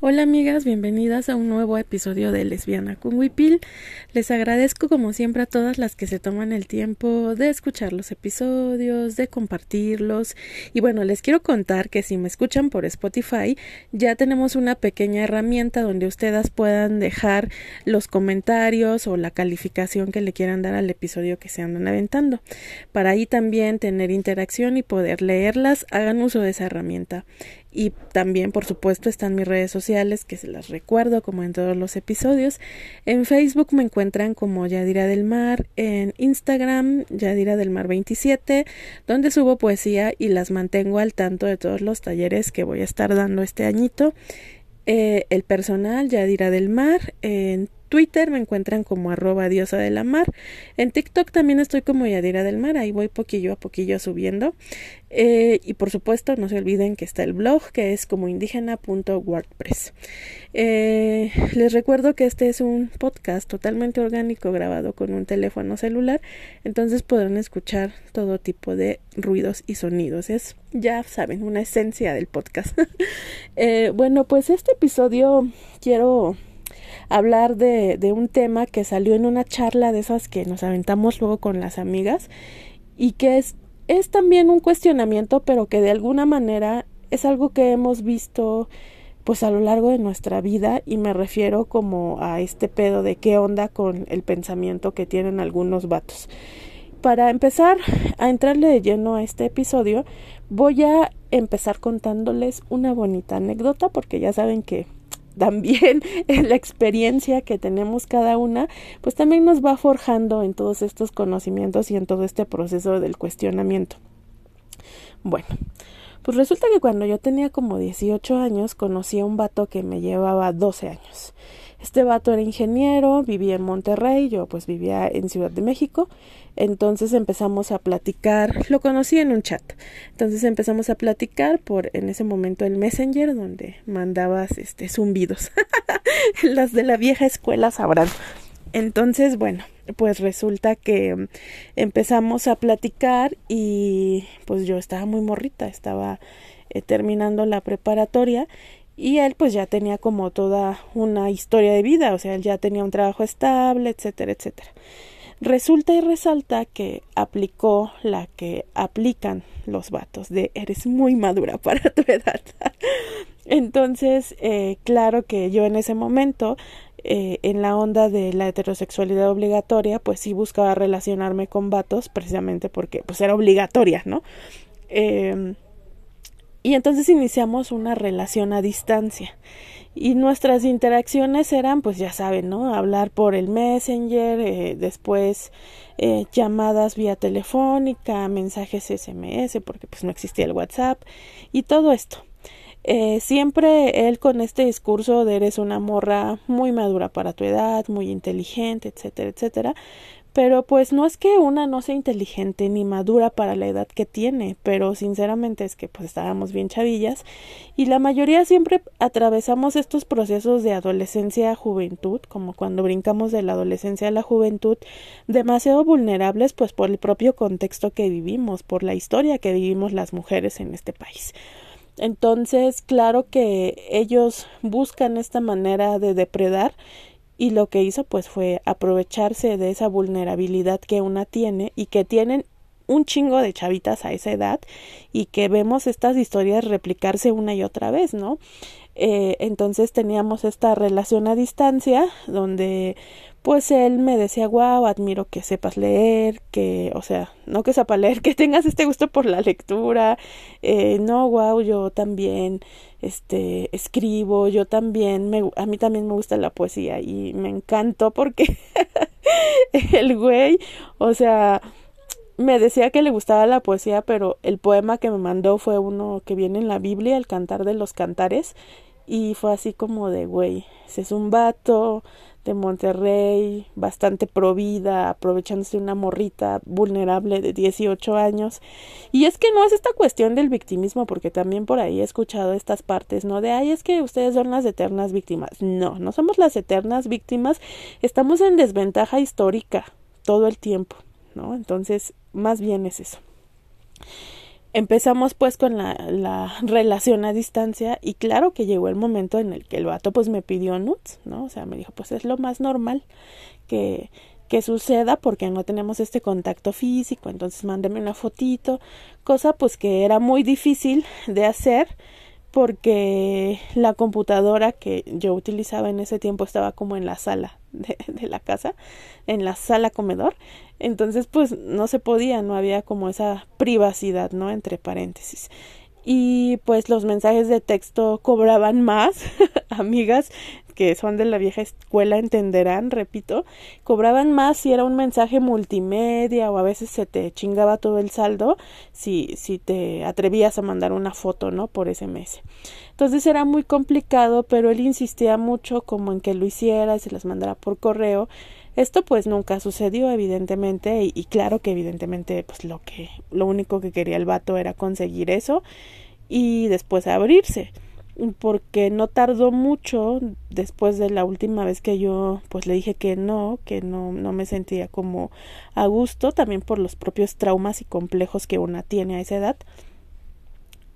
Hola amigas, bienvenidas a un nuevo episodio de Lesbiana con Wipil. Les agradezco como siempre a todas las que se toman el tiempo de escuchar los episodios, de compartirlos. Y bueno, les quiero contar que si me escuchan por Spotify, ya tenemos una pequeña herramienta donde ustedes puedan dejar los comentarios o la calificación que le quieran dar al episodio que se andan aventando. Para ahí también tener interacción y poder leerlas, hagan uso de esa herramienta y también por supuesto están mis redes sociales que se las recuerdo como en todos los episodios. En Facebook me encuentran como Yadira del Mar en Instagram Yadira del Mar 27 donde subo poesía y las mantengo al tanto de todos los talleres que voy a estar dando este añito. Eh, el personal Yadira del Mar en Twitter me encuentran como arroba diosa de la mar. En TikTok también estoy como Yadira del Mar, ahí voy poquillo a poquillo subiendo. Eh, y por supuesto, no se olviden que está el blog que es como indígena.wordpress. Eh, les recuerdo que este es un podcast totalmente orgánico grabado con un teléfono celular, entonces podrán escuchar todo tipo de ruidos y sonidos. Es, ya saben, una esencia del podcast. eh, bueno, pues este episodio quiero hablar de, de un tema que salió en una charla de esas que nos aventamos luego con las amigas y que es, es también un cuestionamiento, pero que de alguna manera es algo que hemos visto pues a lo largo de nuestra vida y me refiero como a este pedo de qué onda con el pensamiento que tienen algunos vatos. Para empezar a entrarle de lleno a este episodio, voy a empezar contándoles una bonita anécdota porque ya saben que también la experiencia que tenemos cada una, pues también nos va forjando en todos estos conocimientos y en todo este proceso del cuestionamiento. Bueno, pues resulta que cuando yo tenía como 18 años conocí a un vato que me llevaba 12 años. Este vato era ingeniero, vivía en Monterrey, yo pues vivía en Ciudad de México. Entonces empezamos a platicar, lo conocí en un chat. Entonces empezamos a platicar por en ese momento el Messenger donde mandabas este zumbidos. Las de la vieja escuela sabrán. Entonces, bueno, pues resulta que empezamos a platicar y pues yo estaba muy morrita, estaba eh, terminando la preparatoria y él pues ya tenía como toda una historia de vida, o sea, él ya tenía un trabajo estable, etcétera, etcétera. Resulta y resalta que aplicó la que aplican los vatos de eres muy madura para tu edad. Entonces, eh, claro que yo en ese momento, eh, en la onda de la heterosexualidad obligatoria, pues sí buscaba relacionarme con vatos precisamente porque pues era obligatoria, ¿no? Eh, y entonces iniciamos una relación a distancia. Y nuestras interacciones eran, pues ya saben, ¿no? Hablar por el Messenger, eh, después eh, llamadas vía telefónica, mensajes SMS, porque pues no existía el WhatsApp, y todo esto. Eh, siempre él con este discurso de eres una morra muy madura para tu edad, muy inteligente, etcétera, etcétera, pero pues no es que una no sea inteligente ni madura para la edad que tiene, pero sinceramente es que pues estábamos bien chavillas y la mayoría siempre atravesamos estos procesos de adolescencia a juventud, como cuando brincamos de la adolescencia a la juventud, demasiado vulnerables pues por el propio contexto que vivimos, por la historia que vivimos las mujeres en este país. Entonces, claro que ellos buscan esta manera de depredar y lo que hizo pues fue aprovecharse de esa vulnerabilidad que una tiene y que tienen un chingo de chavitas a esa edad y que vemos estas historias replicarse una y otra vez, ¿no? Eh, entonces teníamos esta relación a distancia donde pues él me decía, wow, admiro que sepas leer, que, o sea, no que sepa leer, que tengas este gusto por la lectura, eh, no, wow, yo también, este, escribo, yo también, me, a mí también me gusta la poesía y me encantó porque el güey, o sea, me decía que le gustaba la poesía, pero el poema que me mandó fue uno que viene en la Biblia, el cantar de los cantares, y fue así como de, güey, ese es un vato, de Monterrey, bastante provida, aprovechándose una morrita vulnerable de 18 años. Y es que no es esta cuestión del victimismo, porque también por ahí he escuchado estas partes, ¿no? De, ay, es que ustedes son las eternas víctimas. No, no somos las eternas víctimas, estamos en desventaja histórica todo el tiempo, ¿no? Entonces, más bien es eso. Empezamos pues con la, la, relación a distancia y claro que llegó el momento en el que el vato pues me pidió nudes, ¿no? O sea, me dijo pues es lo más normal que, que suceda porque no tenemos este contacto físico, entonces mándeme una fotito, cosa pues que era muy difícil de hacer porque la computadora que yo utilizaba en ese tiempo estaba como en la sala de, de la casa, en la sala comedor, entonces, pues no se podía, no había como esa privacidad, ¿no? Entre paréntesis. Y pues los mensajes de texto cobraban más, amigas que son de la vieja escuela entenderán, repito, cobraban más si era un mensaje multimedia o a veces se te chingaba todo el saldo si, si te atrevías a mandar una foto, ¿no? Por SMS. Entonces era muy complicado, pero él insistía mucho como en que lo hiciera y se las mandara por correo. Esto pues nunca sucedió evidentemente y, claro que evidentemente pues lo que lo único que quería el vato era conseguir eso y después abrirse porque no tardó mucho después de la última vez que yo pues le dije que no, que no, no me sentía como a gusto, también por los propios traumas y complejos que una tiene a esa edad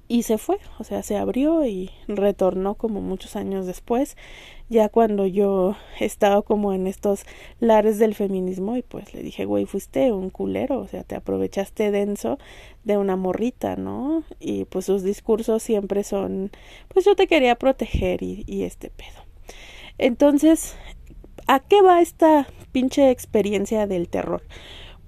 y se fue, o sea, se abrió y retornó como muchos años después, ya cuando yo estaba como en estos lares del feminismo y pues le dije, güey, fuiste un culero, o sea, te aprovechaste denso de una morrita, ¿no? Y pues sus discursos siempre son, pues yo te quería proteger y, y este pedo. Entonces, ¿a qué va esta pinche experiencia del terror?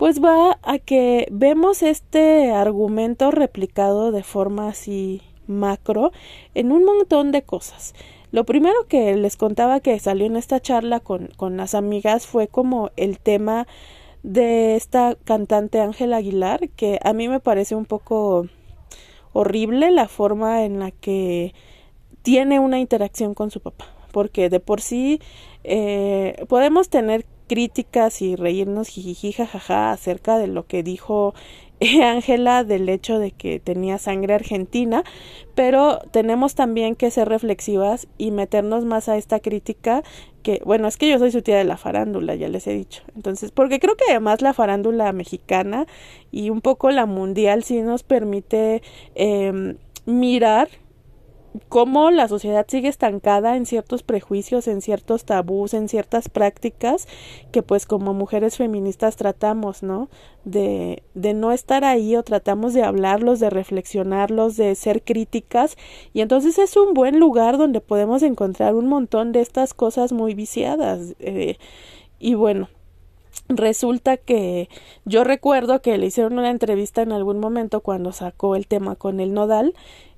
Pues va a que vemos este argumento replicado de forma así macro en un montón de cosas. Lo primero que les contaba que salió en esta charla con, con las amigas fue como el tema de esta cantante Ángela Aguilar, que a mí me parece un poco horrible la forma en la que tiene una interacción con su papá, porque de por sí eh, podemos tener críticas y reírnos jijiji jajaja acerca de lo que dijo Ángela del hecho de que tenía sangre argentina, pero tenemos también que ser reflexivas y meternos más a esta crítica que, bueno, es que yo soy su tía de la farándula, ya les he dicho. Entonces, porque creo que además la farándula mexicana y un poco la mundial sí nos permite eh, mirar cómo la sociedad sigue estancada en ciertos prejuicios, en ciertos tabús, en ciertas prácticas que pues como mujeres feministas tratamos, ¿no? De, de no estar ahí o tratamos de hablarlos, de reflexionarlos, de ser críticas y entonces es un buen lugar donde podemos encontrar un montón de estas cosas muy viciadas eh, y bueno, resulta que yo recuerdo que le hicieron una entrevista en algún momento cuando sacó el tema con el nodal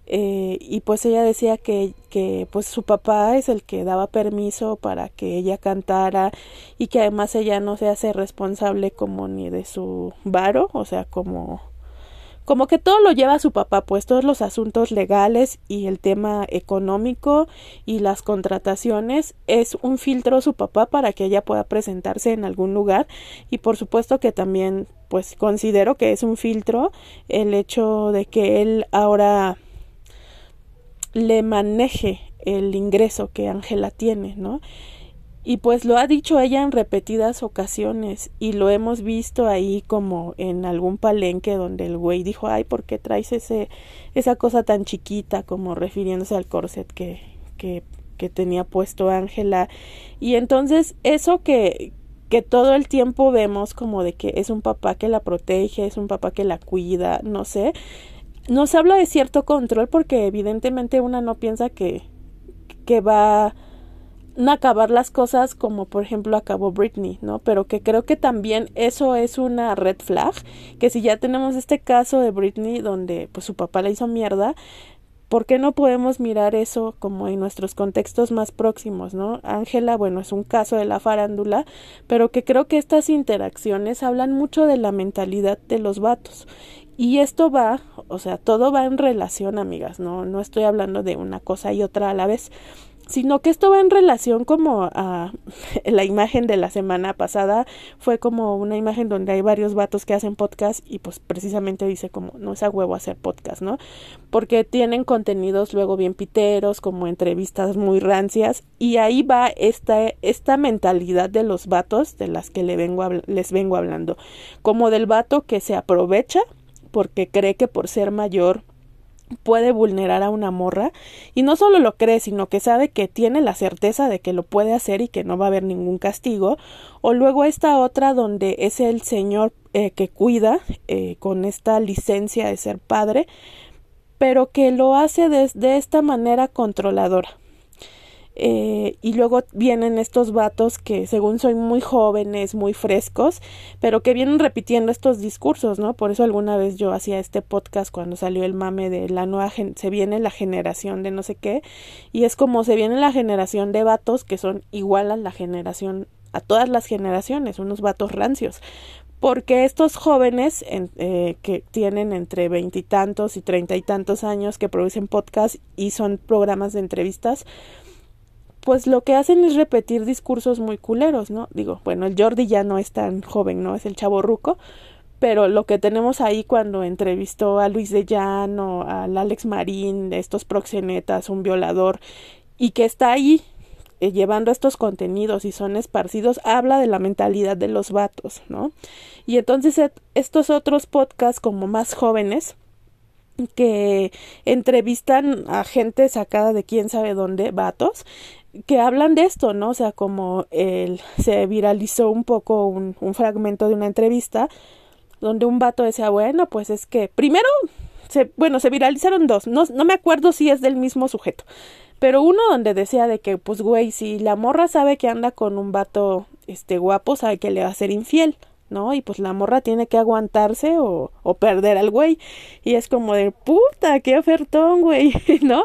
eh, y pues ella decía que, que pues su papá es el que daba permiso para que ella cantara y que además ella no se hace responsable como ni de su varo, o sea, como como que todo lo lleva su papá, pues todos los asuntos legales y el tema económico y las contrataciones es un filtro su papá para que ella pueda presentarse en algún lugar y por supuesto que también pues considero que es un filtro el hecho de que él ahora le maneje el ingreso que Ángela tiene, ¿no? Y pues lo ha dicho ella en repetidas ocasiones y lo hemos visto ahí como en algún palenque donde el güey dijo, ay, ¿por qué traes ese, esa cosa tan chiquita como refiriéndose al corset que, que, que tenía puesto Ángela? Y entonces eso que, que todo el tiempo vemos como de que es un papá que la protege, es un papá que la cuida, no sé, nos habla de cierto control porque evidentemente una no piensa que, que va a acabar las cosas como por ejemplo acabó Britney, ¿no? Pero que creo que también eso es una red flag, que si ya tenemos este caso de Britney donde pues su papá la hizo mierda, ¿por qué no podemos mirar eso como en nuestros contextos más próximos, ¿no? Ángela, bueno, es un caso de la farándula, pero que creo que estas interacciones hablan mucho de la mentalidad de los vatos y esto va, o sea, todo va en relación, amigas, no, no estoy hablando de una cosa y otra a la vez, sino que esto va en relación como a la imagen de la semana pasada. Fue como una imagen donde hay varios vatos que hacen podcast y pues precisamente dice como no es a huevo hacer podcast, ¿no? Porque tienen contenidos luego bien piteros, como entrevistas muy rancias y ahí va esta esta mentalidad de los vatos de las que le vengo les vengo hablando, como del vato que se aprovecha porque cree que por ser mayor puede vulnerar a una morra y no solo lo cree sino que sabe que tiene la certeza de que lo puede hacer y que no va a haber ningún castigo. O luego esta otra donde es el señor eh, que cuida eh, con esta licencia de ser padre pero que lo hace de esta manera controladora eh, y luego vienen estos vatos que según soy muy jóvenes, muy frescos, pero que vienen repitiendo estos discursos, ¿no? Por eso alguna vez yo hacía este podcast cuando salió el mame de la nueva se viene la generación de no sé qué, y es como se viene la generación de vatos que son igual a la generación, a todas las generaciones, unos vatos rancios, porque estos jóvenes eh, que tienen entre veintitantos y treinta y tantos años que producen podcast y son programas de entrevistas, pues lo que hacen es repetir discursos muy culeros, ¿no? Digo, bueno, el Jordi ya no es tan joven, ¿no? Es el chavo ruco, pero lo que tenemos ahí cuando entrevistó a Luis de Llano, al Alex Marín, estos proxenetas, un violador, y que está ahí eh, llevando estos contenidos y son esparcidos, habla de la mentalidad de los vatos, ¿no? Y entonces estos otros podcasts como más jóvenes, que entrevistan a gente sacada de quién sabe dónde, vatos, que hablan de esto, ¿no? O sea, como el, se viralizó un poco un, un fragmento de una entrevista donde un vato decía, bueno, pues es que primero, se, bueno, se viralizaron dos, no, no me acuerdo si es del mismo sujeto, pero uno donde decía de que, pues, güey, si la morra sabe que anda con un vato, este, guapo, sabe que le va a ser infiel. ¿no? Y pues la morra tiene que aguantarse o, o perder al güey. Y es como de puta, qué ofertón, güey, ¿no?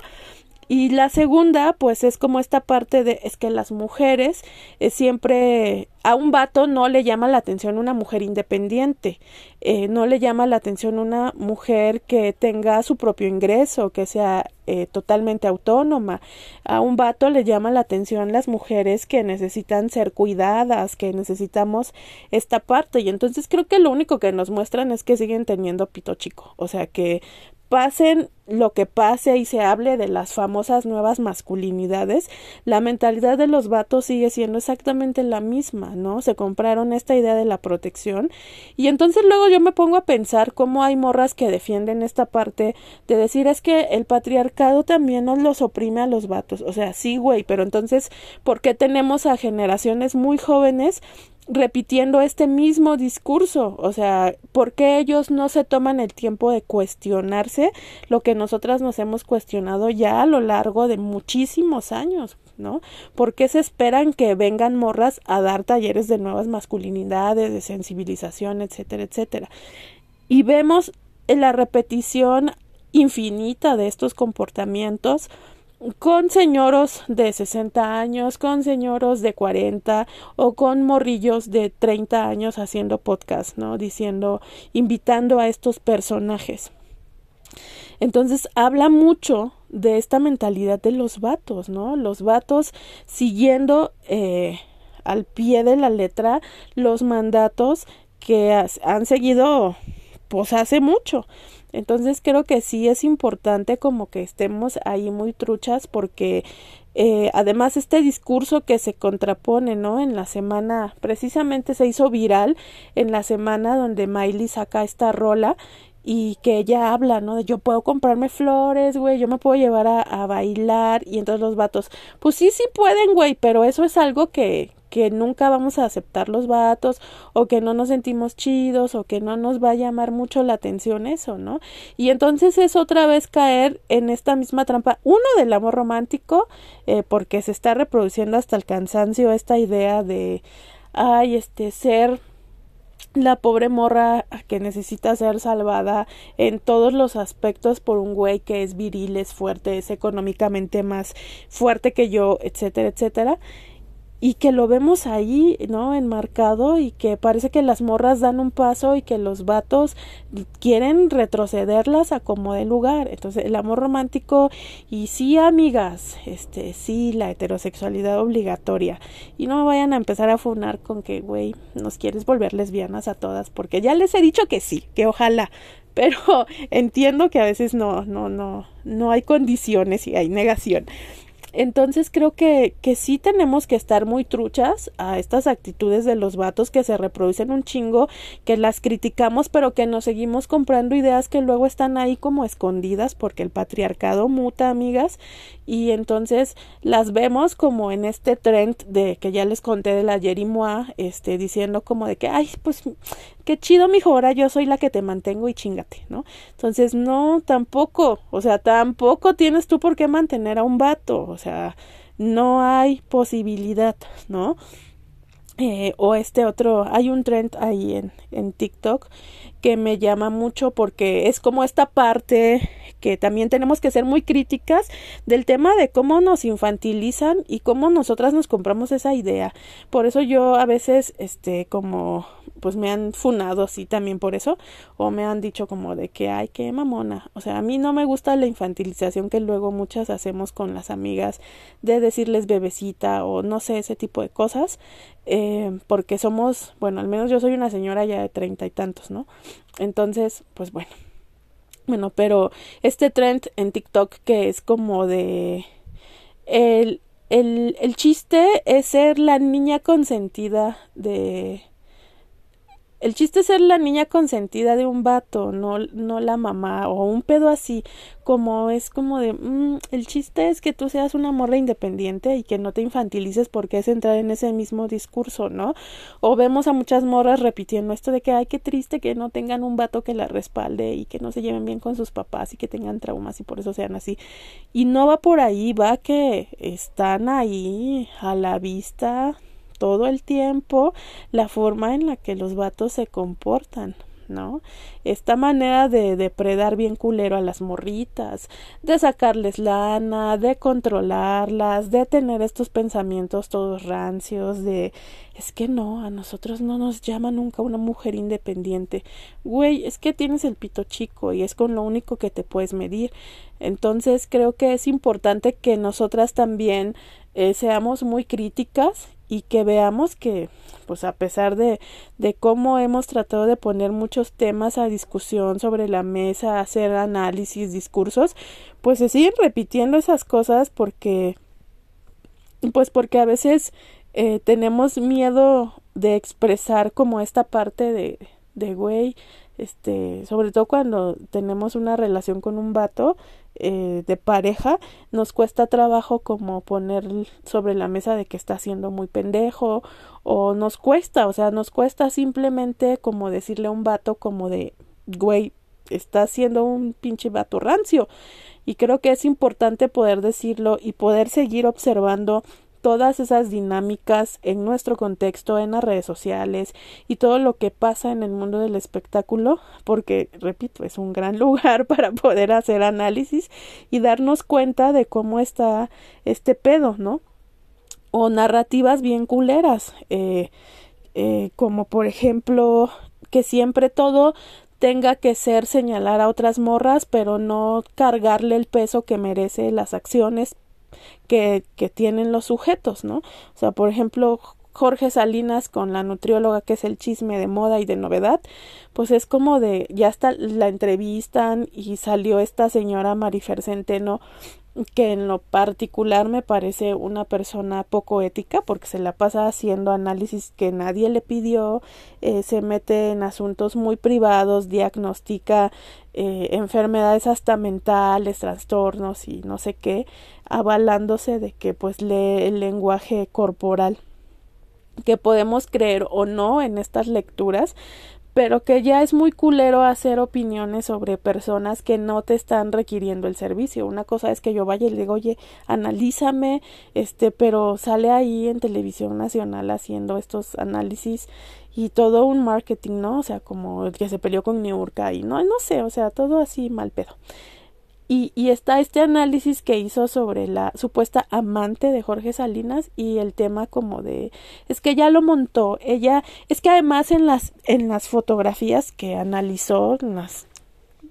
Y la segunda, pues es como esta parte de, es que las mujeres eh, siempre, a un vato no le llama la atención una mujer independiente, eh, no le llama la atención una mujer que tenga su propio ingreso, que sea eh, totalmente autónoma. A un vato le llama la atención las mujeres que necesitan ser cuidadas, que necesitamos esta parte. Y entonces creo que lo único que nos muestran es que siguen teniendo pito chico. O sea que pasen lo que pase y se hable de las famosas nuevas masculinidades, la mentalidad de los vatos sigue siendo exactamente la misma, ¿no? Se compraron esta idea de la protección y entonces luego yo me pongo a pensar cómo hay morras que defienden esta parte de decir es que el patriarcado también nos los oprime a los vatos, o sea, sí, güey, pero entonces, ¿por qué tenemos a generaciones muy jóvenes repitiendo este mismo discurso. O sea, ¿por qué ellos no se toman el tiempo de cuestionarse lo que nosotras nos hemos cuestionado ya a lo largo de muchísimos años? ¿No? ¿Por qué se esperan que vengan morras a dar talleres de nuevas masculinidades, de sensibilización, etcétera, etcétera? Y vemos la repetición infinita de estos comportamientos con señoros de 60 años, con señoros de 40 o con morrillos de 30 años haciendo podcast, ¿no? Diciendo, invitando a estos personajes. Entonces habla mucho de esta mentalidad de los vatos, ¿no? Los vatos siguiendo eh, al pie de la letra los mandatos que han seguido pues hace mucho. Entonces creo que sí es importante como que estemos ahí muy truchas porque eh, además este discurso que se contrapone, ¿no? En la semana, precisamente se hizo viral en la semana donde Miley saca esta rola y que ella habla, ¿no? De yo puedo comprarme flores, güey, yo me puedo llevar a, a bailar y entonces los vatos, pues sí, sí pueden, güey, pero eso es algo que, que nunca vamos a aceptar los vatos o que no nos sentimos chidos o que no nos va a llamar mucho la atención eso, ¿no? Y entonces es otra vez caer en esta misma trampa, uno del amor romántico, eh, porque se está reproduciendo hasta el cansancio esta idea de, ay, este, ser la pobre morra que necesita ser salvada en todos los aspectos por un güey que es viril, es fuerte, es económicamente más fuerte que yo, etcétera, etcétera y que lo vemos ahí, ¿no? Enmarcado y que parece que las morras dan un paso y que los vatos quieren retrocederlas a como de lugar. Entonces, el amor romántico y sí, amigas, este, sí, la heterosexualidad obligatoria. Y no vayan a empezar a funar con que, güey, nos quieres volver lesbianas a todas, porque ya les he dicho que sí, que ojalá, pero entiendo que a veces no, no, no, no hay condiciones y hay negación. Entonces creo que, que sí tenemos que estar muy truchas a estas actitudes de los vatos que se reproducen un chingo, que las criticamos, pero que nos seguimos comprando ideas que luego están ahí como escondidas porque el patriarcado muta, amigas, y entonces las vemos como en este trend de que ya les conté de la Jerimoa, este, diciendo como de que, ay, pues qué chido, mijo, ahora yo soy la que te mantengo y chingate, ¿no? Entonces, no, tampoco, o sea, tampoco tienes tú por qué mantener a un vato, o sea, no hay posibilidad, ¿no? Eh, o este otro, hay un trend ahí en, en TikTok que me llama mucho porque es como esta parte que también tenemos que ser muy críticas del tema de cómo nos infantilizan y cómo nosotras nos compramos esa idea. Por eso yo a veces, este, como, pues me han funado así también por eso, o me han dicho como de que, ay, qué mamona. O sea, a mí no me gusta la infantilización que luego muchas hacemos con las amigas de decirles bebecita o no sé, ese tipo de cosas, eh, porque somos, bueno, al menos yo soy una señora ya de treinta y tantos, ¿no? Entonces, pues bueno. Bueno, pero este trend en TikTok que es como de el, el, el chiste es ser la niña consentida de el chiste es ser la niña consentida de un vato, no, no la mamá o un pedo así, como es como de, mm, el chiste es que tú seas una morra independiente y que no te infantilices porque es entrar en ese mismo discurso, ¿no? O vemos a muchas morras repitiendo esto de que, ay, qué triste que no tengan un vato que la respalde y que no se lleven bien con sus papás y que tengan traumas y por eso sean así. Y no va por ahí, va que están ahí a la vista todo el tiempo la forma en la que los vatos se comportan. ¿no? Esta manera de depredar bien culero a las morritas, de sacarles lana, de controlarlas, de tener estos pensamientos todos rancios, de es que no, a nosotros no nos llama nunca una mujer independiente. Güey, es que tienes el pito chico y es con lo único que te puedes medir. Entonces creo que es importante que nosotras también eh, seamos muy críticas y que veamos que pues a pesar de, de cómo hemos tratado de poner muchos temas a discusión sobre la mesa, hacer análisis, discursos, pues se siguen repitiendo esas cosas porque pues porque a veces eh, tenemos miedo de expresar como esta parte de de güey este sobre todo cuando tenemos una relación con un vato eh, de pareja nos cuesta trabajo como poner sobre la mesa de que está siendo muy pendejo o nos cuesta, o sea, nos cuesta simplemente como decirle a un vato como de, güey, está siendo un pinche vato rancio. Y creo que es importante poder decirlo y poder seguir observando todas esas dinámicas en nuestro contexto, en las redes sociales y todo lo que pasa en el mundo del espectáculo, porque, repito, es un gran lugar para poder hacer análisis y darnos cuenta de cómo está este pedo, ¿no? O narrativas bien culeras, eh, eh, como por ejemplo que siempre todo tenga que ser señalar a otras morras, pero no cargarle el peso que merece las acciones que, que tienen los sujetos, ¿no? O sea, por ejemplo, Jorge Salinas con la nutrióloga que es el chisme de moda y de novedad, pues es como de ya está la entrevistan y salió esta señora Marifer Centeno que en lo particular me parece una persona poco ética porque se la pasa haciendo análisis que nadie le pidió, eh, se mete en asuntos muy privados, diagnostica eh, enfermedades hasta mentales, trastornos y no sé qué, avalándose de que pues lee el lenguaje corporal. Que podemos creer o no en estas lecturas, pero que ya es muy culero hacer opiniones sobre personas que no te están requiriendo el servicio. Una cosa es que yo vaya y le digo, oye, analízame, este, pero sale ahí en televisión nacional haciendo estos análisis y todo un marketing, ¿no? O sea, como el que se peleó con Niurka y no, no sé, o sea, todo así mal pedo. Y, y, está este análisis que hizo sobre la supuesta amante de Jorge Salinas y el tema como de es que ya lo montó ella es que además en las en las fotografías que analizó las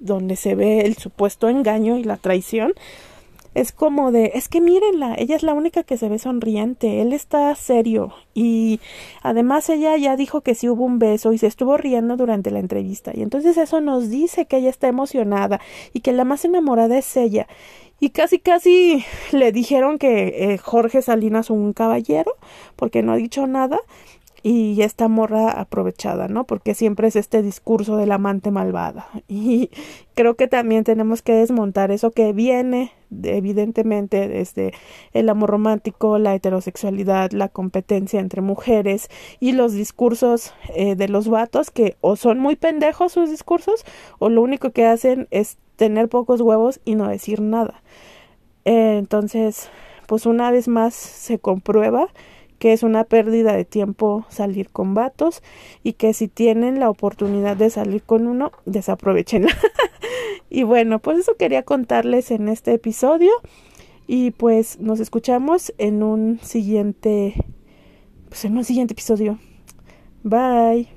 donde se ve el supuesto engaño y la traición es como de, es que mírenla, ella es la única que se ve sonriente, él está serio y además ella ya dijo que sí hubo un beso y se estuvo riendo durante la entrevista. Y entonces eso nos dice que ella está emocionada y que la más enamorada es ella. Y casi casi le dijeron que eh, Jorge Salinas un caballero porque no ha dicho nada y esta morra aprovechada, ¿no? Porque siempre es este discurso del amante malvada. Y creo que también tenemos que desmontar eso que viene evidentemente desde el amor romántico, la heterosexualidad, la competencia entre mujeres y los discursos eh, de los vatos que o son muy pendejos sus discursos o lo único que hacen es tener pocos huevos y no decir nada. Eh, entonces, pues una vez más se comprueba que es una pérdida de tiempo salir con vatos y que si tienen la oportunidad de salir con uno, desaprovechenla. y bueno, pues eso quería contarles en este episodio y pues nos escuchamos en un siguiente pues en un siguiente episodio. Bye.